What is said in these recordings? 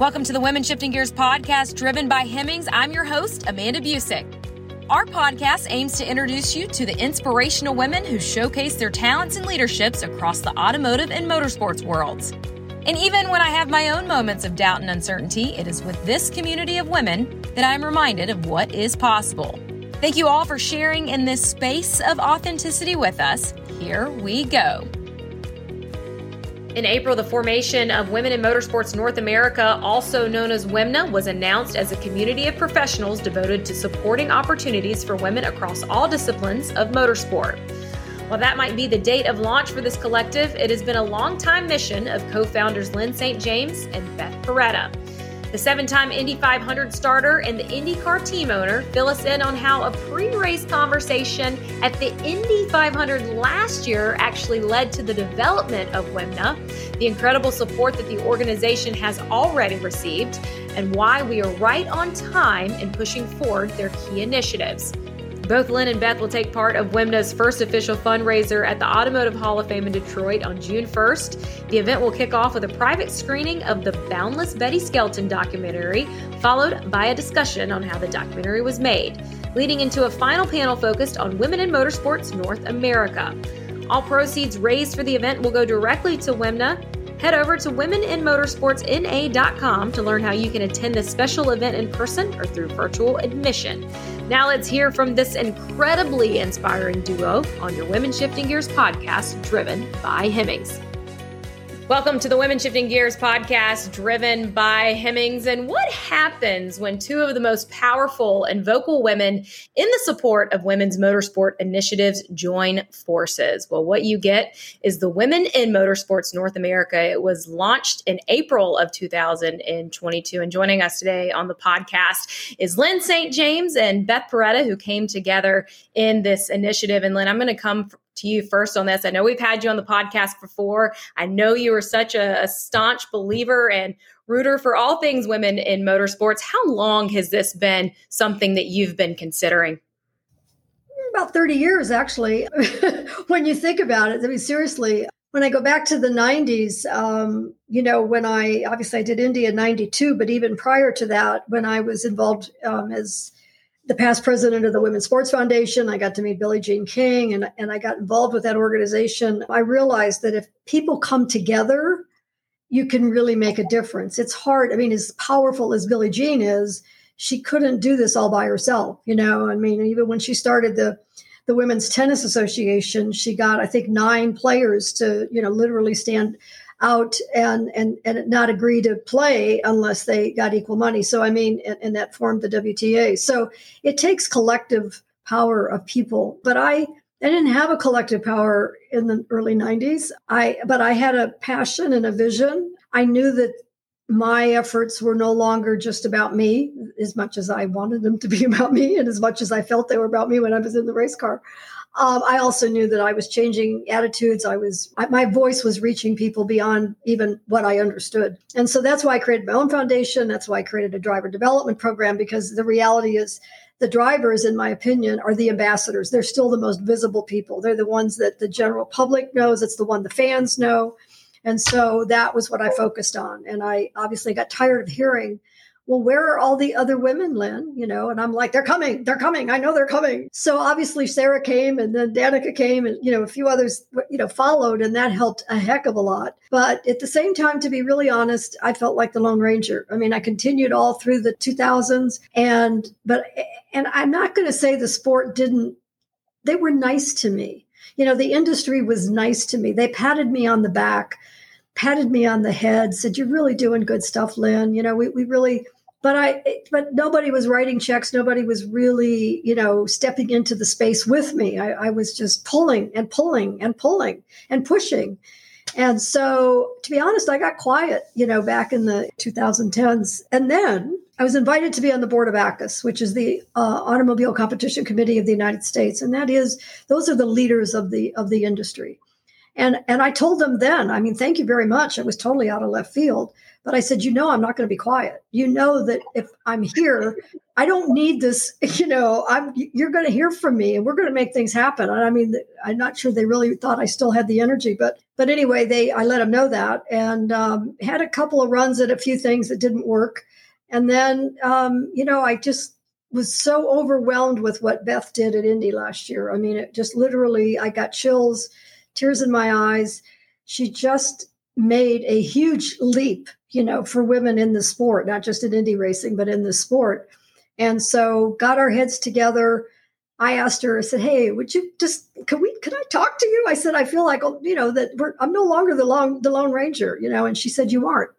Welcome to the Women Shifting Gears podcast driven by Hemmings. I'm your host, Amanda Busick. Our podcast aims to introduce you to the inspirational women who showcase their talents and leaderships across the automotive and motorsports worlds. And even when I have my own moments of doubt and uncertainty, it is with this community of women that I'm reminded of what is possible. Thank you all for sharing in this space of authenticity with us. Here we go. In April, the formation of Women in Motorsports North America, also known as WIMNA, was announced as a community of professionals devoted to supporting opportunities for women across all disciplines of motorsport. While that might be the date of launch for this collective, it has been a long time mission of co founders Lyn St. James and Beth Paretta. The seven time Indy 500 starter and the IndyCar team owner fill us in on how a pre race conversation at the Indy 500 last year actually led to the development of WIMNA, the incredible support that the organization has already received, and why we are right on time in pushing forward their key initiatives. Both Lyn and Beth will take part of WIMNA's first official fundraiser at the Automotive Hall of Fame in Detroit on June 1st. The event will kick off with a private screening of the Boundless Betty Skelton documentary, followed by a discussion on how the documentary was made, leading into a final panel focused on women in motorsports North America. All proceeds raised for the event will go directly to WIMNA Head over to womeninmotorsportsna.com to learn how you can attend this special event in person or through virtual admission. Now let's hear from this incredibly inspiring duo on your Women Shifting Gears podcast, driven by Hemmings. Welcome to the Women Shifting Gears podcast, driven by Hemmings. And what happens when two of the most powerful and vocal women in the support of women's motorsport initiatives join forces? Well, what you get is the Women in Motorsports North America. It was launched in April of 2022. And joining us today on the podcast is Lyn St. James and Beth Paretta, who came together in this initiative. And Lyn, I'm going to come to you first on this. I know we've had you on the podcast before. I know you are such a, a staunch believer and rooter for all things women in motorsports. How long has this been something that you've been considering? About 30 years, actually, when you think about it. I mean, seriously, when I go back to the 90s, um, you know, when I obviously I did Indy in 92, but even prior to that, when I was involved um, as the past president of the Women's Sports Foundation. I got to meet Billie Jean King and, and I got involved with that organization. I realized that if people come together, you can really make a difference. It's hard. I mean, as powerful as Billie Jean is, she couldn't do this all by herself. You know, I mean, even when she started the the Women's Tennis Association, she got, I think, nine players to, you know, literally stand out and and and not agree to play unless they got equal money. So I mean, and, and that formed the WTA. So it takes collective power of people. But I I didn't have a collective power in the early 90s. I but I had a passion and a vision. I knew that my efforts were no longer just about me as much as I wanted them to be about me and as much as I felt they were about me when I was in the race car. Um, I also knew that I was changing attitudes. I was, I, my voice was reaching people beyond even what I understood. And so that's why I created my own foundation. That's why I created a driver development program because the reality is the drivers, in my opinion, are the ambassadors. They're still the most visible people. They're the ones that the general public knows. It's the one the fans know. And so that was what I focused on. And I obviously got tired of hearing well, where are all the other women, Lyn? You know, and I'm like, they're coming, they're coming. I know they're coming. So obviously Sarah came and then Danica came and, you know, a few others, you know, followed and that helped a heck of a lot. But at the same time, to be really honest, I felt like the Lone Ranger. I mean, I continued all through the 2000s and, but, and I'm not going to say the sport didn't, they were nice to me. You know, the industry was nice to me. They patted me on the back patted me on the head, said, You're really doing good stuff, Lyn. You know, we, we really, but I, but nobody was writing checks. Nobody was really, you know, stepping into the space with me. I, I was just pulling and pulling and pulling and pushing. And so, to be honest, I got quiet, you know, back in the 2010s. And then I was invited to be on the board of ACCUS, which is the uh, Automobile Competition Committee of the United States, and that is those are the leaders of the of the industry. And and I told them then, I mean, thank you very much. It was totally out of left field. But I said, you know, I'm not going to be quiet. You know that if I'm here, I don't need this. You know, I'm you're going to hear from me, and we're going to make things happen. And I mean, I'm not sure they really thought I still had the energy, but but anyway, they I let them know that and um, had a couple of runs at a few things that didn't work. And then, um, you know, I just was so overwhelmed with what Beth did at Indy last year. I mean, it just literally, I got chills, tears in my eyes. She just made a huge leap, you know, for women in the sport, not just in Indy racing, but in the sport. And so got our heads together. I asked her, I said, Hey, would you just, can we, can I talk to you? I said, I feel like, you know, that we're, I'm no longer the lone, the lone ranger, you know, and she said, you aren't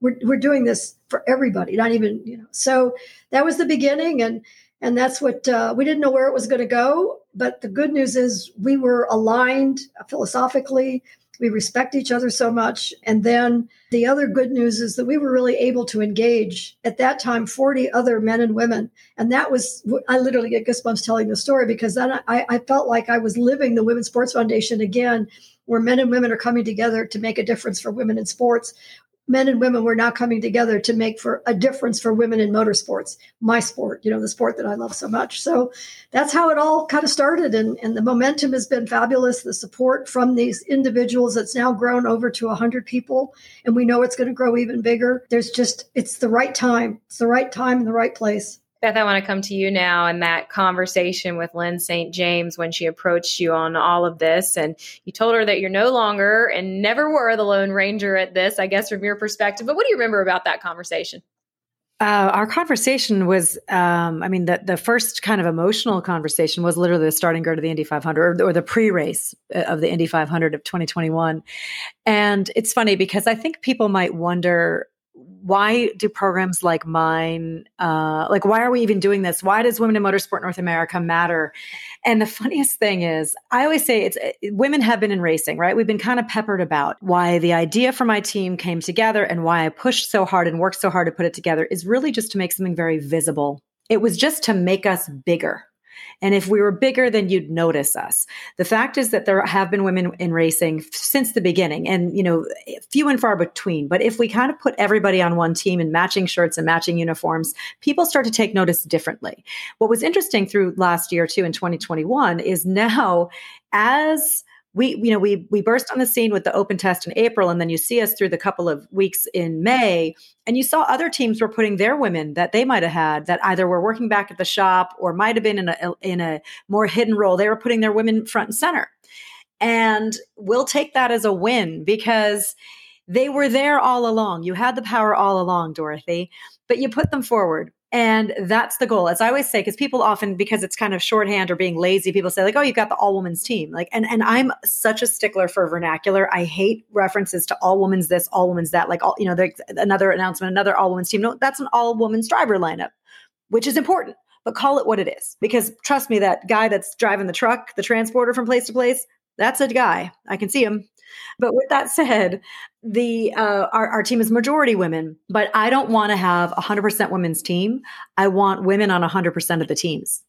we're, we're doing this for everybody not even you know so that was the beginning and and that's what uh, we didn't know where it was going to go but the good news is we were aligned philosophically. We respect each other so much. And then the other good news is that we were really able to engage at that time 40 other men and women. And that was i literally get goosebumps telling the story because then I, I felt like i was living the women's sports foundation again where men and women are coming together to make a difference for women in sports men and women were now coming together to make for a difference for women in motorsports, my sport, you know, the sport that I love so much. So that's how it all kind of started. And, and the momentum has been fabulous. The support from these individuals that's now grown over to 100 people. And we know it's going to grow even bigger. There's just, it's the right time. It's the right time in the right place. Beth, I want to come to you now and that conversation with Lyn St. James when she approached you on all of this. And you told her that you're no longer and never were the Lone Ranger at this, I guess, from your perspective. But what do you remember about that conversation? Uh, our conversation was, um, I mean, the, the first kind of emotional conversation was literally the starting grid of the Indy 500 or, or the pre race uh, of the Indy 500 of 2021. And it's funny because I think people might wonder why do programs like mine uh, like why are we even doing this? Why does women in motorsport north america matter? And the funniest thing is i always say it's eh, women have been in racing right? We've been kind of peppered about why the idea for my team came together and why i pushed so hard and worked so hard to put it together is really just to make something very visible. It was just to make us bigger and if we were bigger, then you'd notice us. The fact is that there have been women in racing since the beginning and, you know, few and far between. But if we kind of put everybody on one team in matching shirts and matching uniforms, people start to take notice differently. What was interesting through last year, too, in 2021, is now as we you know we we burst on the scene with the open test in April and then you see us through the couple of weeks in May and you saw other teams were putting their women that they might have had that either were working back at the shop or might have been in a in a more hidden role. They were putting their women front and center. And we'll take that as a win because they were there all along. You had the power all along Dorothy but you put them forward and that's the goal. As I always say, because people often, because it's kind of shorthand or being lazy, people say, like, oh, you've got the all women's team. Like, and and I'm such a stickler for vernacular. I hate references to all women's this, all women's that, like all, you know, another announcement, another all women's team. No, that's an all women's driver lineup, which is important. But call it what it is. Because trust me, that guy that's driving the truck, the transporter from place to place, that's a guy. I can see him. But with that said, the uh, our, our team is majority women, but I don't want to have a hundred percent women's team. I want women on a hundred percent of the teams.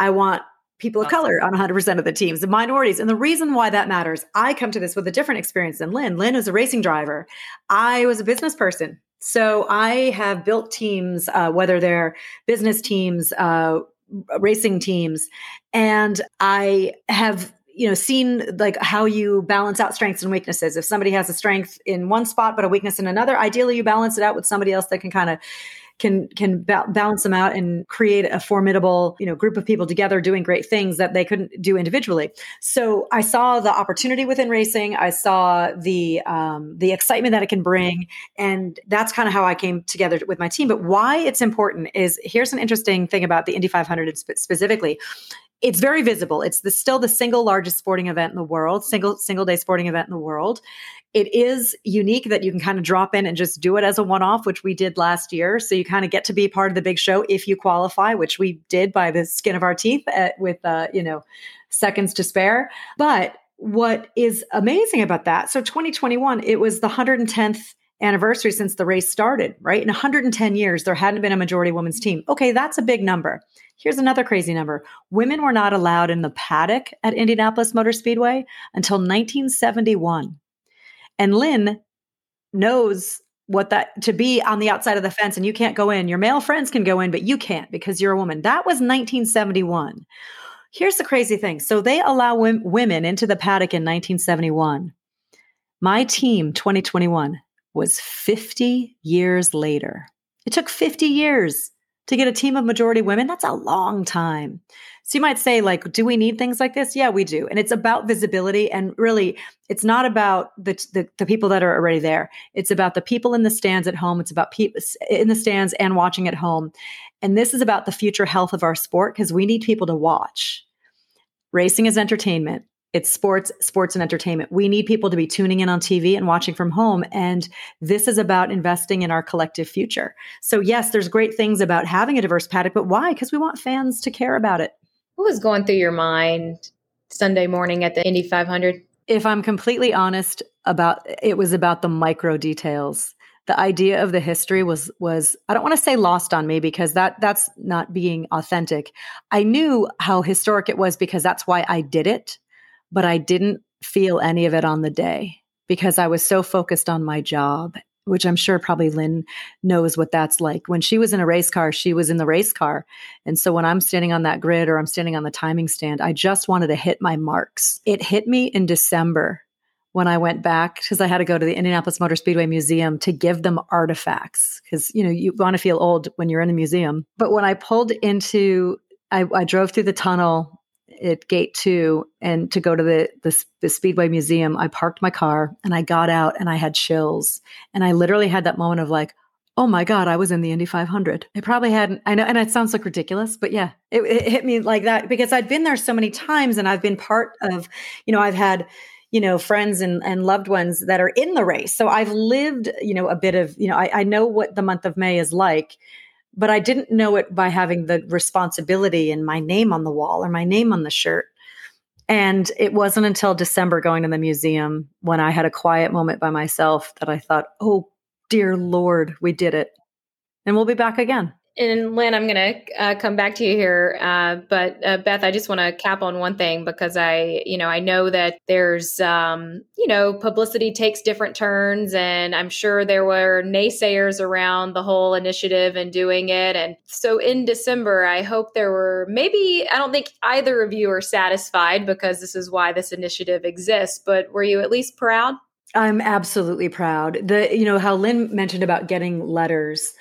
I want people of color on 100% of the teams, the minorities. And the reason why that matters, I come to this with a different experience than lyn lyn is a racing driver. I was a business person. So I have built teams, uh, whether they're business teams, uh, racing teams, and I have you know seen like how you balance out strengths and weaknesses. If somebody has a strength in one spot but a weakness in another ideally you balance it out with somebody else that can kind of can can ba- balance them out and create a formidable you know group of people together doing great things that they couldn't do individually. So i saw the opportunity within racing. I saw the um, the excitement that it can bring and that's kind of how i came together with my team. But why it's important is here's an interesting thing about the indy 500 specifically it's very visible. It's the, still the single largest sporting event in the world, single single day sporting event in the world. It is unique that you can kind of drop in and just do it as a one off, which we did last year. So you kind of get to be part of the big show if you qualify, which we did by the skin of our teeth at, with uh, you know seconds to spare. But what is amazing about that? So 2021, it was the 110th anniversary since the race started, right? In 110 years, there hadn't been a majority women's team. Okay, that's a big number. Here's another crazy number women were not allowed in the paddock at Indianapolis Motor Speedway until 1971. And Lyn knows what that to be on the outside of the fence and you can't go in. Your male friends can go in, but you can't because you're a woman. That was 1971. Here's the crazy thing. So they allow women into the paddock in 1971. My team 2021 was 50 years later. It took 50 years to get a team of majority women. That's a long time. So you might say, like, do we need things like this? Yeah, we do. And it's about visibility. And really, it's not about the, the, the people that are already there. It's about the people in the stands at home. It's about people in the stands and watching at home. And this is about the future health of our sport because we need people to watch. Racing is entertainment. It's sports, sports and entertainment. We need people to be tuning in on TV and watching from home. And this is about investing in our collective future. So, yes, there's great things about having a diverse paddock, but why? Because we want fans to care about it. What was going through your mind Sunday morning at the Indy 500? If I'm completely honest about it was about the micro details. The idea of the history was was I don't want to say lost on me because that that's not being authentic. I knew how historic it was because that's why I did it, but I didn't feel any of it on the day because I was so focused on my job which I'm sure probably Lyn knows what that's like. When she was in a race car, she was in the race car. And so when I'm standing on that grid or I'm standing on the timing stand, I just wanted to hit my marks. It hit me in December when I went back because I had to go to the Indianapolis Motor Speedway Museum to give them artifacts because you know you want to feel old when you're in the museum. But when I pulled into, I, I drove through the tunnel at gate two and to go to the, the, the speedway museum i parked my car and i got out and i had chills. And i literally had that moment of like oh my god i was in the indy 500 it probably hadn't i know and it sounds like ridiculous but yeah it, it hit me like that because i'd been there so many times and i've been part of you know i've had you know friends and, and loved ones that are in the race. So i've lived you know a bit of you know I, I know what the month of may is like but I didn't know it by having the responsibility and my name on the wall or my name on the shirt. And it wasn't until December going to the museum when I had a quiet moment by myself that I thought, oh, dear Lord, we did it. And we'll be back again and Lyn, I'm going to uh, come back to you here, uh, but uh, Beth, I just want to cap on one thing because I, you know, I know that there's, um, you know, publicity takes different turns, and I'm sure there were naysayers around the whole initiative and doing it. And so in December, I hope there were maybe I don't think either of you are satisfied because this is why this initiative exists, but were you at least proud? I'm absolutely proud. The you know how Lyn mentioned about getting letters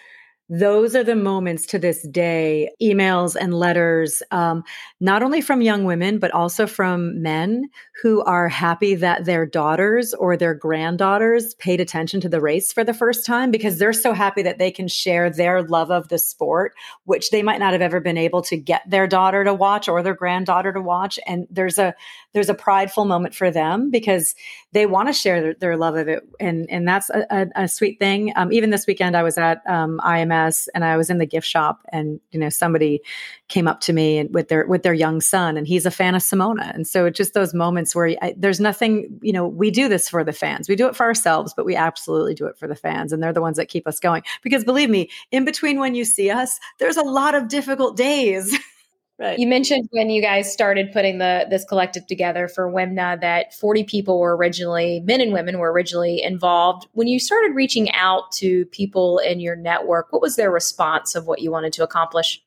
those are the moments to this day emails and letters um, not only from young women but also from men who are happy that their daughters or their granddaughters paid attention to the race for the first time because they're so happy that they can share their love of the sport which they might not have ever been able to get their daughter to watch or their granddaughter to watch. And there's a there's a prideful moment for them because they want to share their, their, love of it. And and that's a, a, a sweet thing. Um, even this weekend i was at um, ims and i was in the gift shop and you know somebody came up to me and with their with their young son and he's a fan of simona. And so it's just those moments where I, there's nothing you know we do this for the fans. We do it for ourselves but we absolutely do it for the fans and they're the ones that keep us going. Because believe me in between when you see us there's a lot of difficult days Right. You mentioned when you guys started putting the this collective together for WIMNA that 40 people were originally men and women were originally involved. When you started reaching out to people in your network, what was their response of what you wanted to accomplish?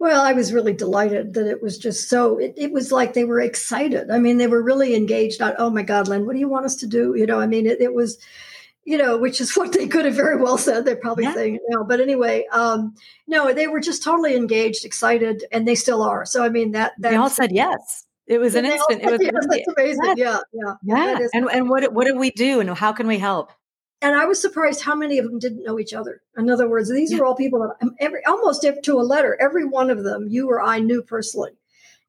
Well, I was really delighted that it was just so, it, it, was like they were excited. I mean, they were really engaged. Not, oh my God, Len, what do you want us to do? You know, I mean, it, it was, you know, which is what they could have very well said. They're probably yeah. saying it now. But anyway, um, no, they were just totally engaged, excited, and they still are. So, I mean, that, they all said yes. It was an instant. It was yes, that's amazing. Yes. Yeah, yeah, yeah. And and what what did we do, and how can we help? And I was surprised how many of them didn't know each other. In other words, these yeah. are all people that um, every almost if to a letter, every one of them, you or I knew personally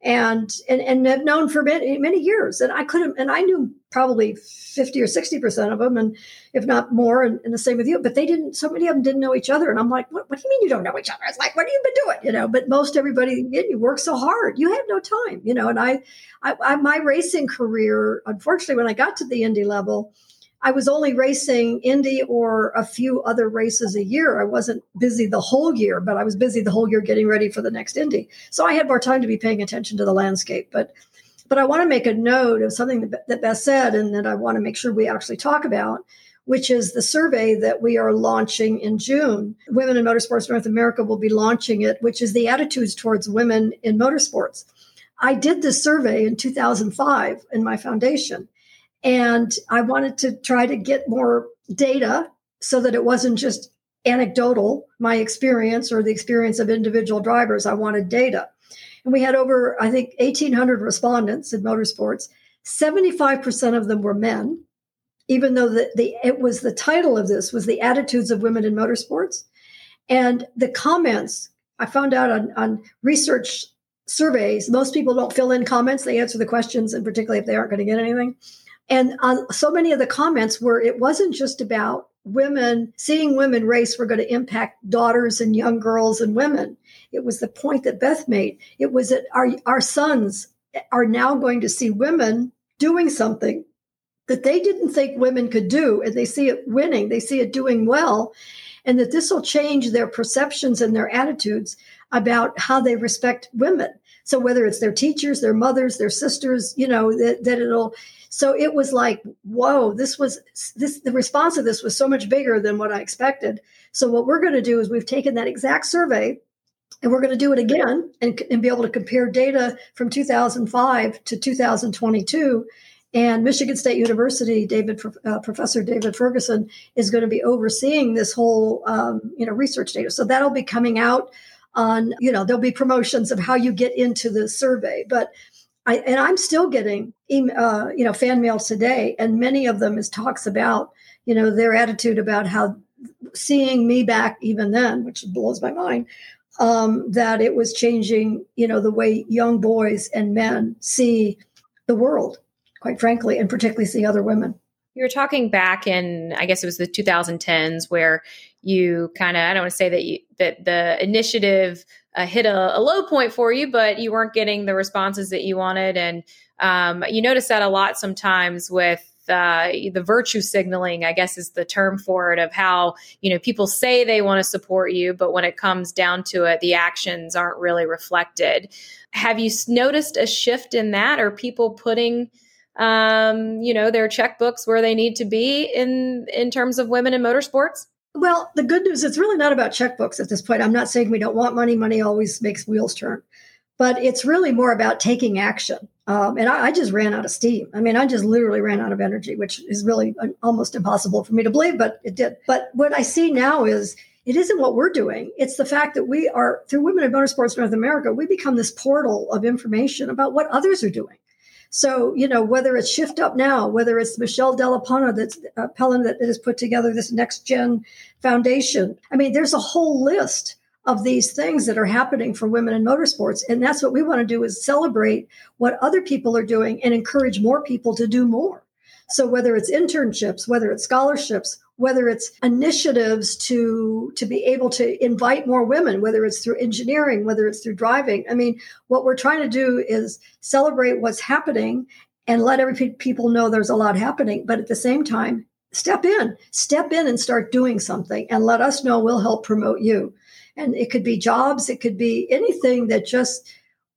and and and have known for many many years. And I couldn't, and I knew probably fifty or sixty percent of them, and if not more. And, and, the same with you. But they didn't. So many of them didn't know each other. And I'm like, what, what do you mean you don't know each other? It's like, what have you been doing? You know. But most everybody, you work so hard, you had no time. You know. And I, I, I my racing career, unfortunately, when I got to the Indy level I was only racing Indy or a few other races a year. I wasn't busy the whole year, but I was busy the whole year getting ready for the next Indy. So I had more time to be paying attention to the landscape. But but I want to make a note of something that, Beth said, and that I want to make sure we actually talk about, which is the survey that we are launching in June. Women in Motorsports North America will be launching it, which is the attitudes towards women in motorsports. I did this survey in 2005 in my foundation. And I wanted to try to get more data so that it wasn't just anecdotal, my experience or the experience of individual drivers. I wanted data. And we had over, I think, 1,800 respondents in motorsports. 75% of them were men, even though the, the, it was the title of this was the attitudes of women in motorsports. And the comments I found out on, on research surveys, most people don't fill in comments. They answer the questions, and particularly if they aren't going to get anything. And so many of the comments were it wasn't just about women, seeing women race were going to impact daughters and young girls and women. It was the point that Beth made. It was that our, our sons are now going to see women doing something that they didn't think women could do, and they see it winning, they see it doing well, and that this will change their perceptions and their attitudes about how they respect women. So whether it's their teachers, their mothers, their sisters, you know, that, that it'll so it was like, whoa, this was this the response of this was so much bigger than what I expected. So what we're going to do is we've taken that exact survey and we're going to do it again and, and be able to compare data from 2005 to 2022 and Michigan State University, David uh, Professor David Ferguson is going to be overseeing this whole um, you know research data. So that'll be coming out on you know there'll be promotions of how you get into the survey, but I, and I'm still getting uh, you know fan mail today, and many of them is talks about you know their attitude about how seeing me back even then, which blows my mind, um, that it was changing you know the way young boys and men see the world, quite frankly, and particularly see other women. You were talking back in, I guess it was the 2010s, where you kind of, I don't want to say that you, that the initiative uh, hit a, a, low point for you, but you weren't getting the responses that you wanted. And um, you notice that a lot sometimes with uh, the virtue signaling, I guess is the term for it, of how you know people say they want to support you, but when it comes down to it, the actions aren't really reflected. Have you noticed a shift in that? Are people putting um, you know their checkbooks where they need to be in in terms of women in motorsports? Well, the good news, it's really not about checkbooks at this point. I'm not saying we don't want money. Money always makes wheels turn. But it's really more about taking action. Um, and I, I, just ran out of steam. I mean, I just literally ran out of energy, which is really almost impossible for me to believe, but it did. But what I see now is it isn't what we're doing. It's the fact that we are, through Women in Motorsports North America, we become this portal of information about what others are doing. So, you know, whether it's Shift Up Now, whether it's Michelle Dellapana that's uh, that has put together this next gen foundation. I mean, there's a whole list of these things that are happening for women in motorsports. And that's what we want to do is celebrate what other people are doing and encourage more people to do more. So whether it's internships, whether it's scholarships, whether it's initiatives to to be able to invite more women whether it's through engineering whether it's through driving. I mean what we're trying to do is celebrate what's happening and let every people know there's a lot happening but at the same time step in step in and start doing something and let us know we'll help promote you. And it could be jobs it could be anything that just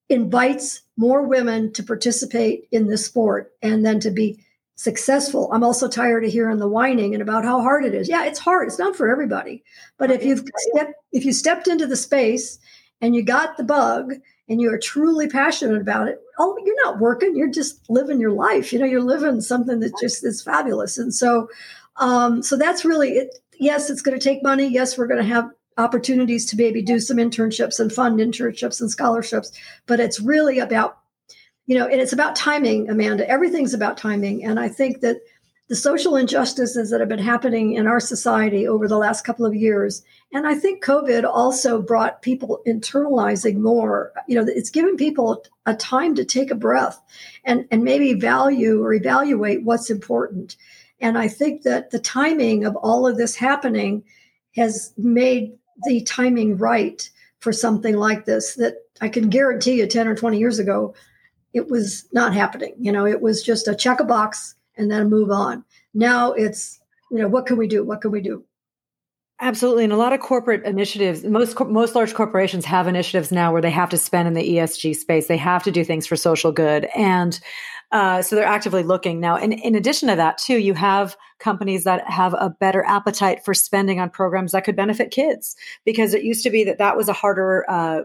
invites more women to participate in this sport and then to be successful. I'm also tired of hearing the whining and about how hard it is. Yeah, it's hard. It's not for everybody. But if you've stepped, if you stepped into the space and you got the bug and you are truly passionate about it, oh, you're not working. You're just living your life. You know, you're living something that just is fabulous. And so, um, so that's really it. Yes, it's going to take money. Yes, we're going to have opportunities to maybe do some internships and fund internships and scholarships, but it's really about you know, and it's about timing, Amanda. Everything's about timing. And I think that the social injustices that have been happening in our society over the last couple of years, and I think COVID also brought people internalizing more. You know, it's given people a time to take a breath and, and maybe value or evaluate what's important. And I think that the timing of all of this happening has made the timing right for something like this that I can guarantee you 10 or 20 years ago it was not happening. You know, it was just a check a box and then move on. Now it's, you know, what can we do? What can we do? Absolutely, and a lot of corporate initiatives. Most most large corporations have initiatives now where they have to spend in the ESG space. They have to do things for social good, and uh, so they're actively looking now. And in addition to that, too, you have companies that have a better appetite for spending on programs that could benefit kids, because it used to be that that was a harder uh,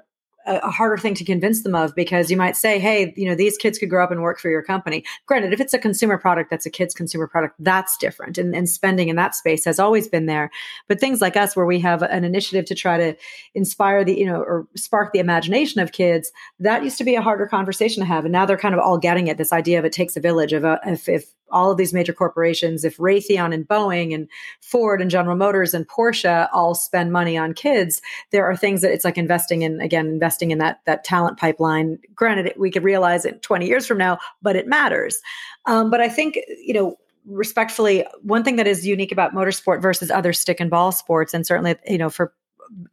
a, harder thing to convince them of because you might say, hey, you know, these kids could grow up and work for your company. Granted, if it's a consumer product that's a kid's consumer product, that's different. And, and spending in that space has always been there. But things like us, where we have an initiative to try to inspire the, you know, or spark the imagination of kids, that used to be a harder conversation to have. And now they're kind of all getting it this idea of it takes a village of a, if, if all of these major corporations, if Raytheon and Boeing and Ford and General Motors and Porsche all spend money on kids, there are things that it's like investing in, again, investing in that, that talent pipeline. Granted, we could realize it 20 years from now, but it matters. Um, but I think, you know, respectfully, one thing that is unique about motorsport versus other stick and ball sports, and certainly, you know, for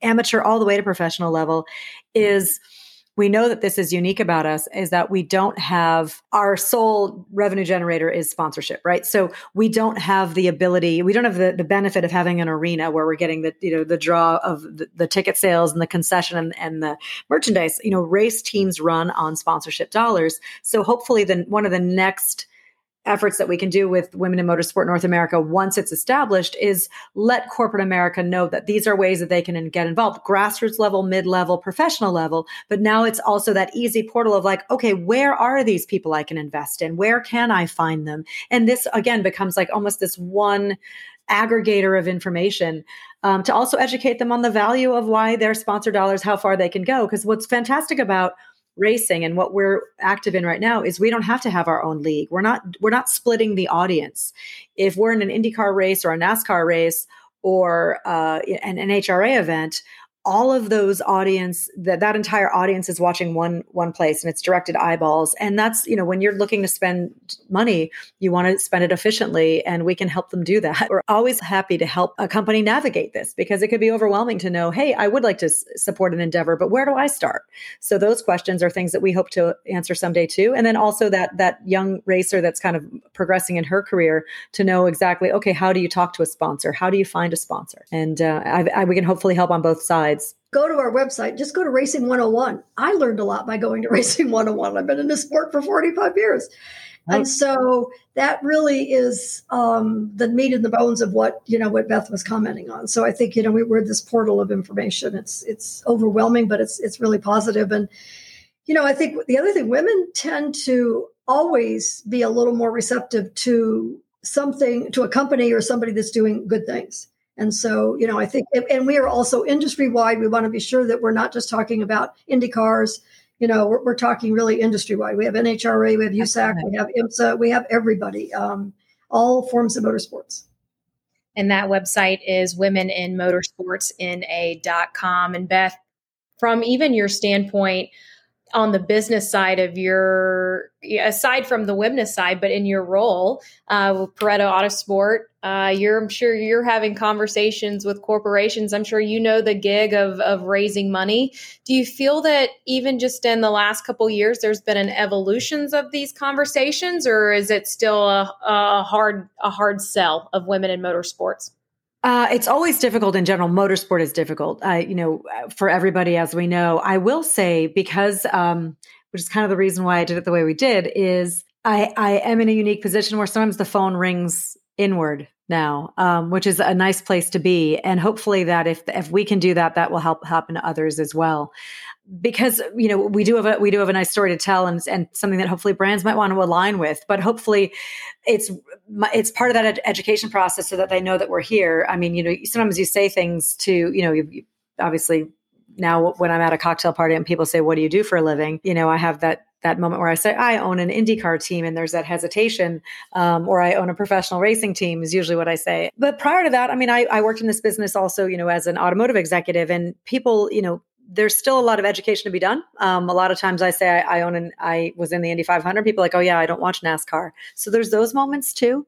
amateur all the way to professional level, is – we know that this is unique about us is that we don't have our sole revenue generator is sponsorship, right? So we don't have the ability, we don't have the, the benefit of having an arena where we're getting the, you know, the draw of the, the ticket sales and the concession and, and, the merchandise. You know, race teams run on sponsorship dollars. So hopefully then one of the next efforts that we can do with women in motorsport North America once it's established is let corporate America know that these are ways that they can get involved, grassroots level, mid level, professional level. But now it's also that easy portal of like, okay, where are these people I can invest in? Where can I find them? And this again becomes like almost this one aggregator of information um, to also educate them on the value of why their sponsor dollars, how far they can go. Because what's fantastic about racing and what we're active in right now is we don't have to have our own league. We're not we're not splitting the audience. If we're in an IndyCar race or a NASCAR race or uh, an NHRA event, all of those audience that that entire audience is watching one one place and it's directed eyeballs. And that's you know when you're looking to spend money you want to spend it efficiently and we can help them do that. We're always happy to help a company navigate this because it could be overwhelming to know hey i would like to s- support an endeavor but where do i start? So those questions are things that we hope to answer someday too. And then also that that young racer that's kind of progressing in her career to know exactly okay how do you talk to a sponsor? How do you find a sponsor? And uh, I, I, we can hopefully help on both sides sides. Go to our website. Just go to Racing 101. I learned a lot by going to Racing 101. I've been in this sport for 45 years. And so that really is um, the meat and the bones of what you know what Beth was commenting on. So I think you know we, we're this portal of information. It's it's overwhelming, but it's it's really positive. And you know I think the other thing women tend to always be a little more receptive to something to a company or somebody that's doing good things. And so, you know, I think, and we are also industry wide. We want to be sure that we're not just talking about Indy cars. You know, we're, we're talking really industry wide. We have NHRA, we have USAC, we have IMSA, we have everybody, um, all forms of motorsports. And that website is women in motorsports in a.com. And Beth, from even your standpoint, on the business side of your aside from the women's side but in your role uh, with Paretta autosport uh, you're i'm sure you're having conversations with corporations. I'm sure you know the gig of, of raising money. Do you feel that even just in the last couple years there's been an evolutions of these conversations or is it still a, a hard a hard sell of women in motorsports uh, it's always difficult in general. Motorsport is difficult, uh, you know, for everybody, as we know. I will say, because, um, which is kind of the reason why I did it the way we did, is I, I am in a unique position where sometimes the phone rings inward now, um, which is a nice place to be. And hopefully that if, if we can do that, that will help happen to others as well because you know we do have a we do have a nice story to tell and and something that hopefully brands might want to align with but hopefully it's it's part of that ed- education process so that they know that we're here i mean you know sometimes you say things to you know you, you, obviously now when i'm at a cocktail party and people say what do you do for a living you know i have that that moment where I say I own an IndyCar team and there's that hesitation, um, or I own a professional racing team is usually what I say. But prior to that, I mean, I, I worked in this business also, you know, as an automotive executive, and people, you know, there's still a lot of education to be done. Um, a lot of times I say I, I, own and I was in the Indy 500. People like, oh yeah, I don't watch NASCAR. So there's those moments too,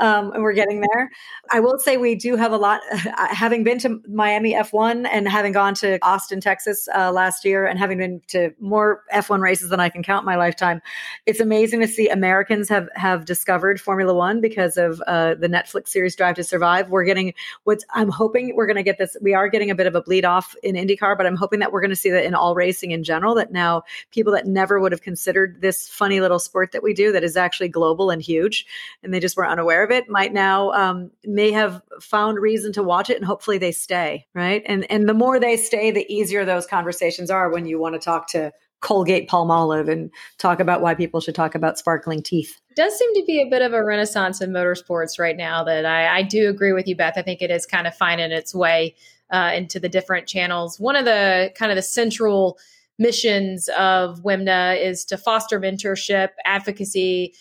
um, and we're getting there. I will say we do have a lot. having been to Miami F1 and having gone to Austin, Texas uh, last year, and having been to more F1 races than I can count my lifetime, it's amazing to see Americans have have discovered Formula One because of uh, the Netflix series Drive to Survive. We're getting what I'm hoping we're going to get this. We are getting a bit of a bleed off in IndyCar, but I'm hoping hoping that we're going to see that in all racing in general, that now people that never would have considered this funny little sport that we do that is actually global and huge, and they just were unaware of it, might now um, may have found reason to watch it, and hopefully they stay, right? And and the more they stay, the easier those conversations are when you want to talk to Colgate Palmolive and talk about why people should talk about sparkling teeth. It does seem to be a bit of a renaissance in motorsports right now that I, I do agree with you, Beth. I think it is kind of finding its way uh, into the different channels. One of the kind of the central missions of WIMNA is to foster mentorship, advocacy,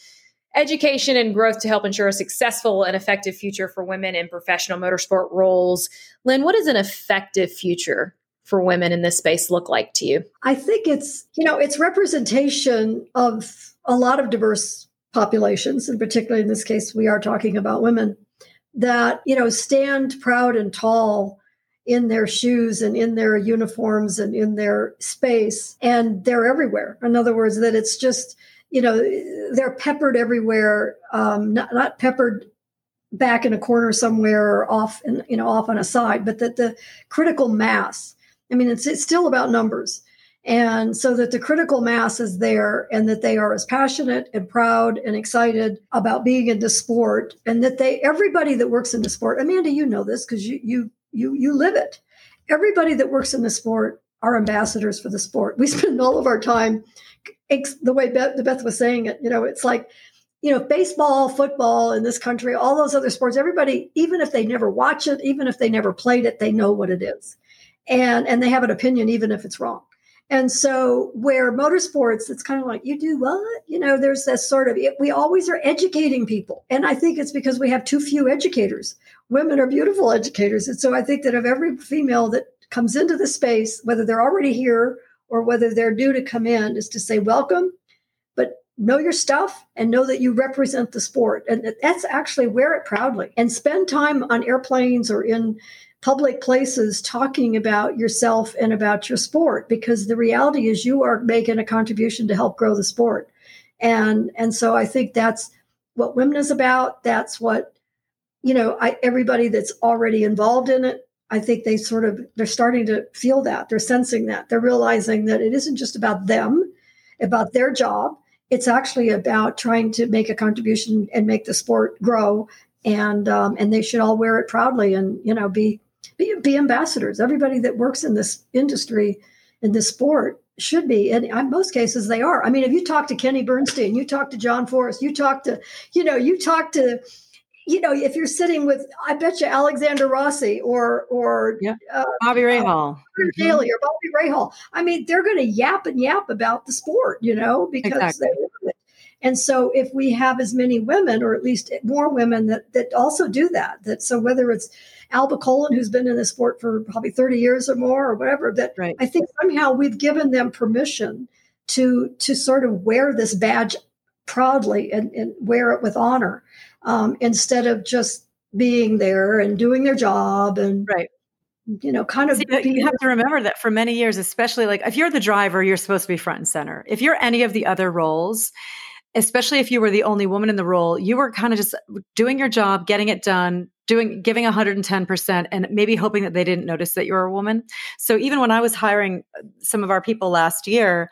education, and growth to help ensure a successful and effective future for women in professional motorsport roles. Lyn, what is an effective future for women in this space look like to you? I think it's, you know, it's representation of a lot of diverse populations, and particularly in this case, we are talking about women that, you know, stand proud and tall in their shoes and in their uniforms and in their space, and they're everywhere. In other words, that it's just, you know, they're peppered everywhere, um, not, not peppered back in a corner somewhere or off and you know off on a side but that the critical mass I mean, it's, it's still about numbers. And so that the critical mass is there and that they are as passionate and proud and excited about being in the sport and that they, everybody that works in the sport, Amanda, you know this because you, you, you, you live it. Everybody that works in the sport are ambassadors for the sport. We spend all of our time, the way Beth, Beth was saying it, you know, it's like, you know, baseball, football in this country, all those other sports, everybody, even if they never watch it, even if they never played it, they know what it is and and they have an opinion even if it's wrong and so where motorsports it's kind of like you do what you know there's this sort of we always are educating people and i think it's because we have too few educators women are beautiful educators. And so i think that of every female that comes into the space whether they're already here or whether they're due to come in is to say welcome but know your stuff and know that you represent the sport. And that's actually wear it proudly and spend time on airplanes or in public places talking about yourself and about your sport because the reality is you are making a contribution to help grow the sport. And and so i think that's what women is about. That's what you know I, everybody that's already involved in it i think they sort of they're starting to feel that they're sensing that they're realizing that it isn't just about them about their job it's actually about trying to make a contribution and make the sport grow and um, and they should all wear it proudly and you know be be, be ambassadors. Everybody that works in this industry, in this sport, should be. And in most cases, they are. I mean, if you talk to Kenny Bernstein, you talk to John Force, you talk to, you know, you talk to, you know, if you're sitting with, I bet you Alexander Rossi or or yeah. uh, Bobby Rahal, uh, Daly or Bobby Rahal. I mean, they're going to yap and yap about the sport, you know, because exactly. they and so if we have as many women, or at least more women that that also do that, that so whether it's Alba Colon, who's been in the sport for probably 30 years or more or whatever, that right. I think somehow we've given them permission to to sort of wear this badge proudly and, and wear it with honor um, instead of just being there and doing their job and right you know, kind of. See, you have to remember that for many years, especially like if you're the driver, you're supposed to be front and center. If you're any of the other roles, especially if you were the only woman in the role, you were kind of just doing your job, getting it done, doing giving 110% and maybe hoping that they didn't notice that you were a woman. So even when I was hiring some of our people last year,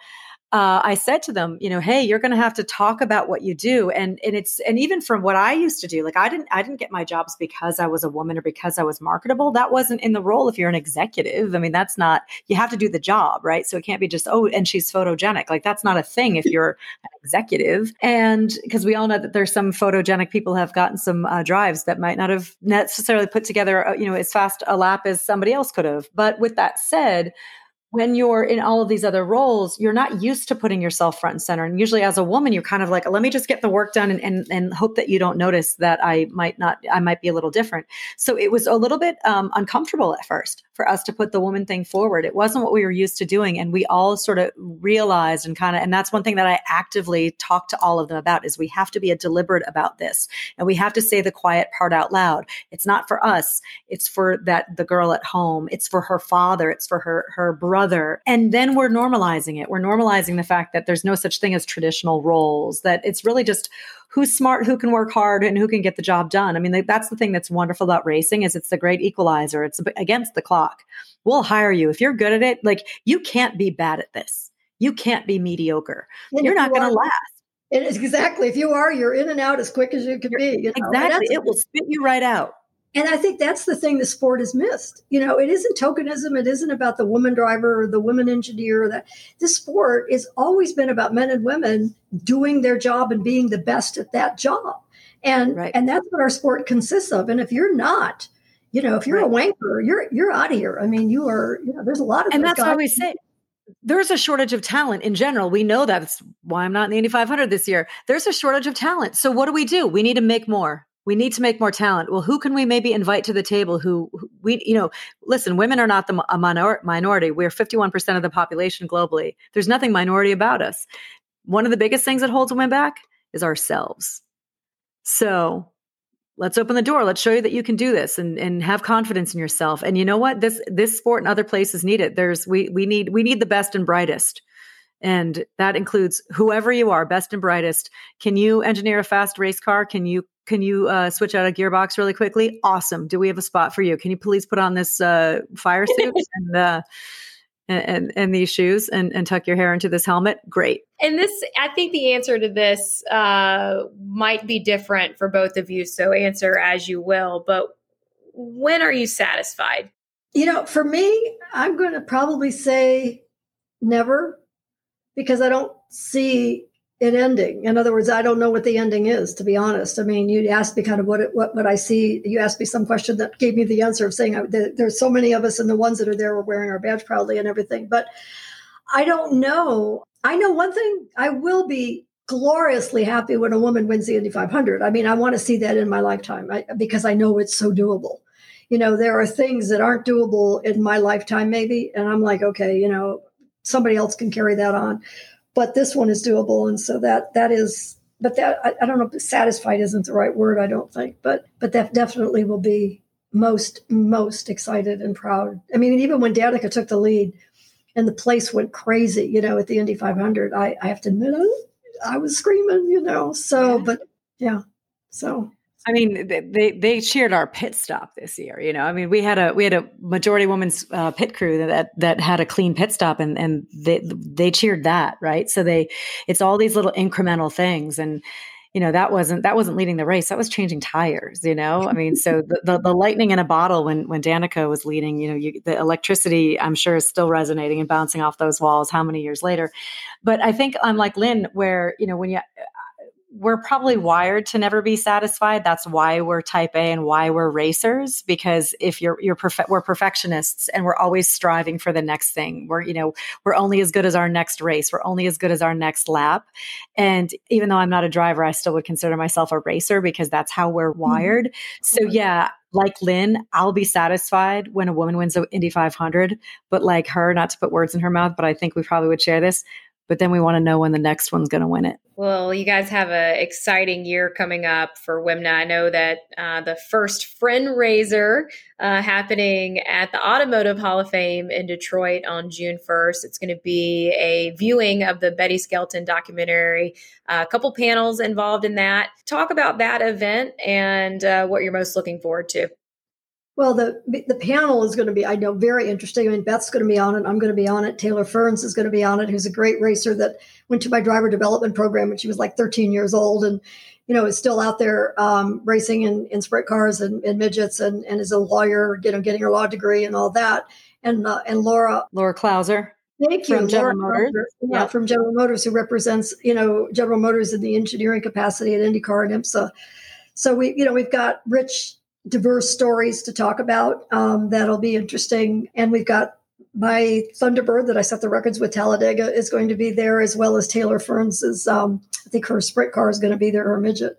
uh, I said to them, you know, hey, you're going to have to talk about what you do, and and it's and even from what I used to do, like I didn't I didn't get my jobs because I was a woman or because I was marketable. That wasn't in the role. If you're an executive, I mean, that's not you have to do the job, right? So it can't be just oh, and she's photogenic. Like that's not a thing if you're an executive. And because we all know that there's some photogenic people have gotten some uh, drives that might not have necessarily put together, uh, you know, as fast a lap as somebody else could have. But with that said when you're in all of these other roles, you're not used to putting yourself front and center. And usually as a woman, you're kind of like, let me just get the work done and, and, and hope that you don't notice that I might not, I might be a little different. So it was a little bit um, uncomfortable at first for us to put the woman thing forward. It wasn't what we were used to doing. And we all sort of realized and kind of, and that's one thing that I actively talk to all of them about is we have to be a deliberate about this and we have to say the quiet part out loud. It's not for us. It's for that, the girl at home. It's for her father. It's for her, her brother. And then we're normalizing it. We're normalizing the fact that there's no such thing as traditional roles, that it's really just who's smart, who can work hard, and who can get the job done. I mean, that's the thing that's wonderful about racing is it's the great equalizer. It's against the clock. We'll hire you if you're good at it. Like you can't be bad at this. You can't be mediocre. And you're not going to last. It is exactly. If you are, you're in and out as quick as you can be. You know? Exactly. It will spit you right out. And I think that's the thing the sport has missed. You know, it isn't tokenism. It isn't about the woman driver or the woman engineer. That this sport has always been about men and women doing their job and being the best at that job. And right. and that's what our sport consists of. And if you're not, you know, if you're right. a wanker, you're you're out of here. I mean, you are. You know, there's a lot of and that's why we say there's a shortage of talent in general. We know that's why I'm not in the Indy 500 this year. There's a shortage of talent. So what do we do? We need to make more we need to make more talent. Well, who can we maybe invite to the table who, who we, you know, listen, women are not the a minor, minority. We're 51% of the population globally. There's nothing minority about us. One of the biggest things that holds women back is ourselves. So let's open the door. Let's show you that you can do this and, and have confidence in yourself. And you know what? This, this sport and other places need it. There's, we, we need, we need the best and brightest. And that includes whoever you are, best and brightest. Can you engineer a fast race car? Can you can you uh, switch out a gearbox really quickly? Awesome. Do we have a spot for you? Can you please put on this uh, fire suit and, uh, and, and these shoes and, and tuck your hair into this helmet? Great. And this, I think the answer to this uh, might be different for both of you. So answer as you will. But when are you satisfied? You know, for me, I'm going to probably say never because I don't see it ending. In other words, I don't know what the ending is, to be honest. I mean, you asked me kind of what it, what what I see. You asked me some question that gave me the answer of saying I, there's so many of us, and the ones that are there are wearing our badge proudly and everything. But I don't know. I know one thing. I will be gloriously happy when a woman wins the Indy 500. I mean, I want to see that in my lifetime I, because I know it's so doable. You know, there are things that aren't doable in my lifetime, maybe, and I'm like, okay, you know, somebody else can carry that on but this one is doable, and so that that is. But that I, I don't know. Satisfied isn't the right word, I don't think. But but that definitely will be most most excited and proud. I mean, even when Danica took the lead, and the place went crazy, you know, at the Indy 500, I, I have to admit, I, I was screaming, you know. So, yeah. but yeah, so I mean, they they cheered our pit stop this year. You know, I mean, we had a we had a majority women's uh, pit crew that that had a clean pit stop, and and they they cheered that, right? So they, it's all these little incremental things, and you know that wasn't that wasn't leading the race. That was changing tires. You know, I mean, so the the, the lightning in a bottle when when Danica was leading, you know, you, the electricity I'm sure is still resonating and bouncing off those walls. How many years later? But I think I'm like Lyn, where you know when you we're probably wired to never be satisfied. That's why we're type A and why we're racers. Because if you're you're perfect, we're perfectionists and we're always striving for the next thing. We're you know we're only as good as our next race. We're only as good as our next lap. And even though I'm not a driver, I still would consider myself a racer because that's how we're mm-hmm. wired. Mm-hmm. So yeah, like Lyn, I'll be satisfied when a woman wins the Indy 500. But like her, not to put words in her mouth, but I think we probably would share this but then we want to know when the next one's going to win it. Well, you guys have an exciting year coming up for WIMNA. I know that uh, the first friend raiser uh, happening at the Automotive Hall of Fame in Detroit on June 1st. It's going to be a viewing of the Betty Skelton documentary, uh, a couple panels involved in that. Talk about that event and uh, what you're most looking forward to. Well, the the panel is going to be, I know, very interesting. I mean, Beth's going to be on it. I'm going to be on it. Taylor Ferns is going to be on it, who's a great racer that went to my driver development program when she was like 13 years old, and you know is still out there um, racing in, in sprint cars and, and midgets, and, and is a lawyer, you know, getting her law degree and all that. And uh, and Laura Laura Klauser. Thank you, from General Motors. Yeah, yep. from General Motors, who represents you know General Motors in the engineering capacity at IndyCar and IMSA. So we, you know, we've got rich diverse stories to talk about. Um, that'll be interesting. And we've got my Thunderbird that I set the records with Talladega is going to be there, as well as Taylor Ferns. Um, I think her sprint car is going to be there, her midget.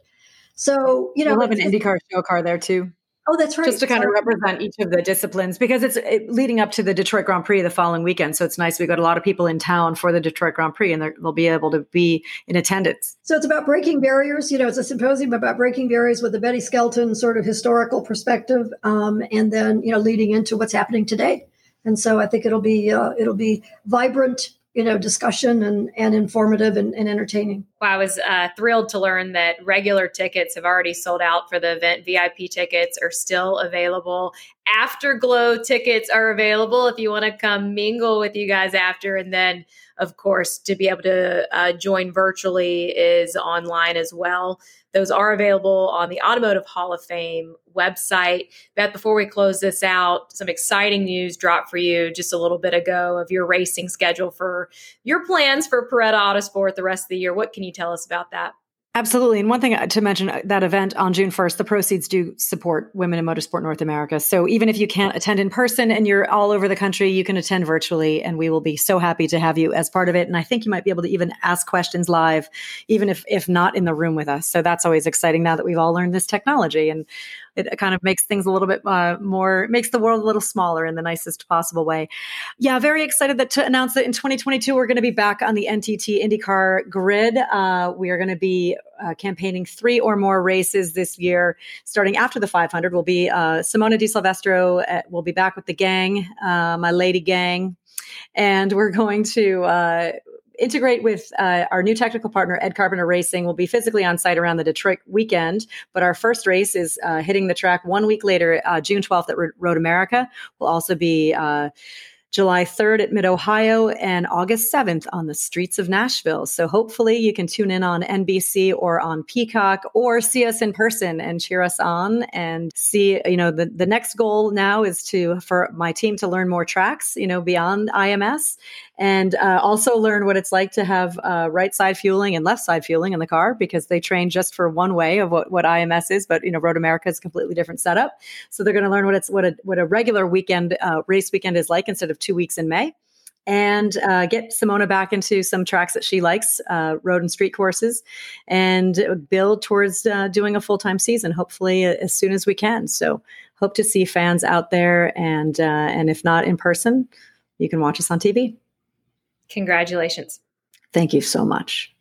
So you know, we'll have an IndyCar show car there too. Oh, that's right. Just to kind Sorry. of represent each of the disciplines because it's it, leading up to the Detroit Grand Prix the following weekend. So it's nice. We've got a lot of people in town for the Detroit Grand Prix and they'll be able to be in attendance. So it's about breaking barriers. You know, it's a symposium about breaking barriers with the Betty Skelton sort of historical perspective um, and then, you know, leading into what's happening today. And so I think it'll be uh, it'll be vibrant you know discussion and and informative and, and entertaining well, i was uh, thrilled to learn that regular tickets have already sold out for the event vip tickets are still available afterglow tickets are available if you want to come mingle with you guys after and then of course to be able to uh, join virtually is online as well those are available on the Automotive Hall of Fame website. Beth, before we close this out, some exciting news dropped for you just a little bit ago of your racing schedule for your plans for Paretta Autosport the rest of the year. What can you tell us about that? Absolutely. And one thing to mention uh, that event on June 1st, the proceeds do support Women in Motorsport North America. So even if you can't attend in person and you're all over the country, you can attend virtually. And we will be so happy to have you as part of it. And I think you might be able to even ask questions live, even if, if not in the room with us. So that's always exciting now that we've all learned this technology. And it kind of makes things a little bit uh, more makes the world a little smaller in the nicest possible way. Yeah very excited that to announce that in 2022 we're going to be back on the ntt indycar grid. Uh, we are going to be uh, campaigning three or more races this year. Starting after the 500 will be uh, simona de silvestro uh, will be back with the gang uh, my lady gang. And we're going to integrate with uh, our new technical partner, Ed Carpenter Racing. We'll be physically on site around the Detroit weekend, but our first race is uh, hitting the track one week later, uh, June 12th at Road America. We'll also be uh, July 3rd at Mid Ohio, and August 7th on the streets of Nashville. So hopefully you can tune in on NBC or on Peacock or see us in person and cheer us on and see, you know, the, the next goal now is to, for my team to learn more tracks, you know, beyond IMS and uh, also learn what it's like to have uh, right side fueling and left side fueling in the car because they train just for one way of what, what IMS is, but you know Road America is a completely different setup. So they're going to learn what it's what a what a regular weekend uh, race weekend is like instead of two weeks in May. And uh, get Simona back into some tracks that she likes, uh, road and street courses, and build towards uh, doing a full time season, hopefully as soon as we can. So, hope to see fans out there, and and if not in person, you can watch us on TV. Congratulations. Thank you so much.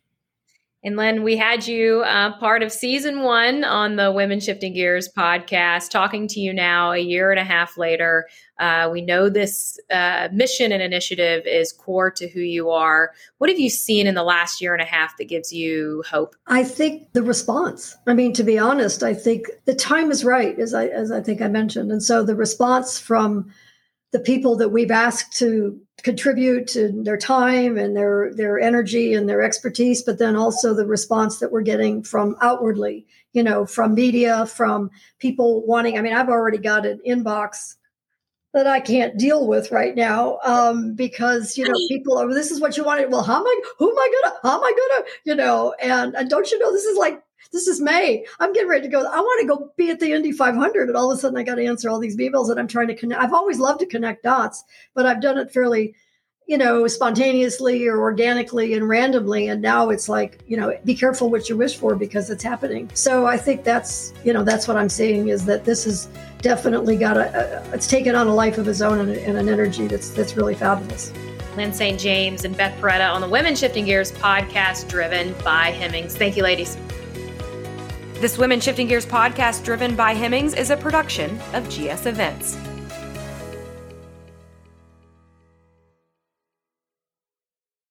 And Lyn, we had you uh, part of season one on the Women Shifting Gears podcast, talking to you now a year and a half later. Uh, we know this uh, mission and initiative is core to who you are. What have you seen in the last year and a half that gives you hope? I think the response. I mean, to be honest, I think the time is right, as I as I think I mentioned, and so the response from the people that we've asked to contribute to their time and their their energy and their expertise but then also the response that we're getting from outwardly you know from media from people wanting i mean i've already got an inbox that i can't deal with right now um, because you know people are this is what you wanted. Well how am i who am i gonna how am i gonna you know and and don't you know this is like this is May. I'm getting ready to go. I want to go be at the Indy 500. And all of a sudden, I got to answer all these emails that I'm trying to connect. I've always loved to connect dots, but I've done it fairly, you know, spontaneously or organically and randomly. And now it's like, you know, be careful what you wish for because it's happening. So I think that's, you know, that's what I'm saying is that this has definitely got a, a it's taken on a life of its own and, and an energy that's that's really fabulous. Lyn St. James and Beth Paretta on the Women Shifting Gears podcast driven by Hemmings. Thank you, ladies. This Women Shifting Gears podcast, driven by Hemmings, is a production of GS Events.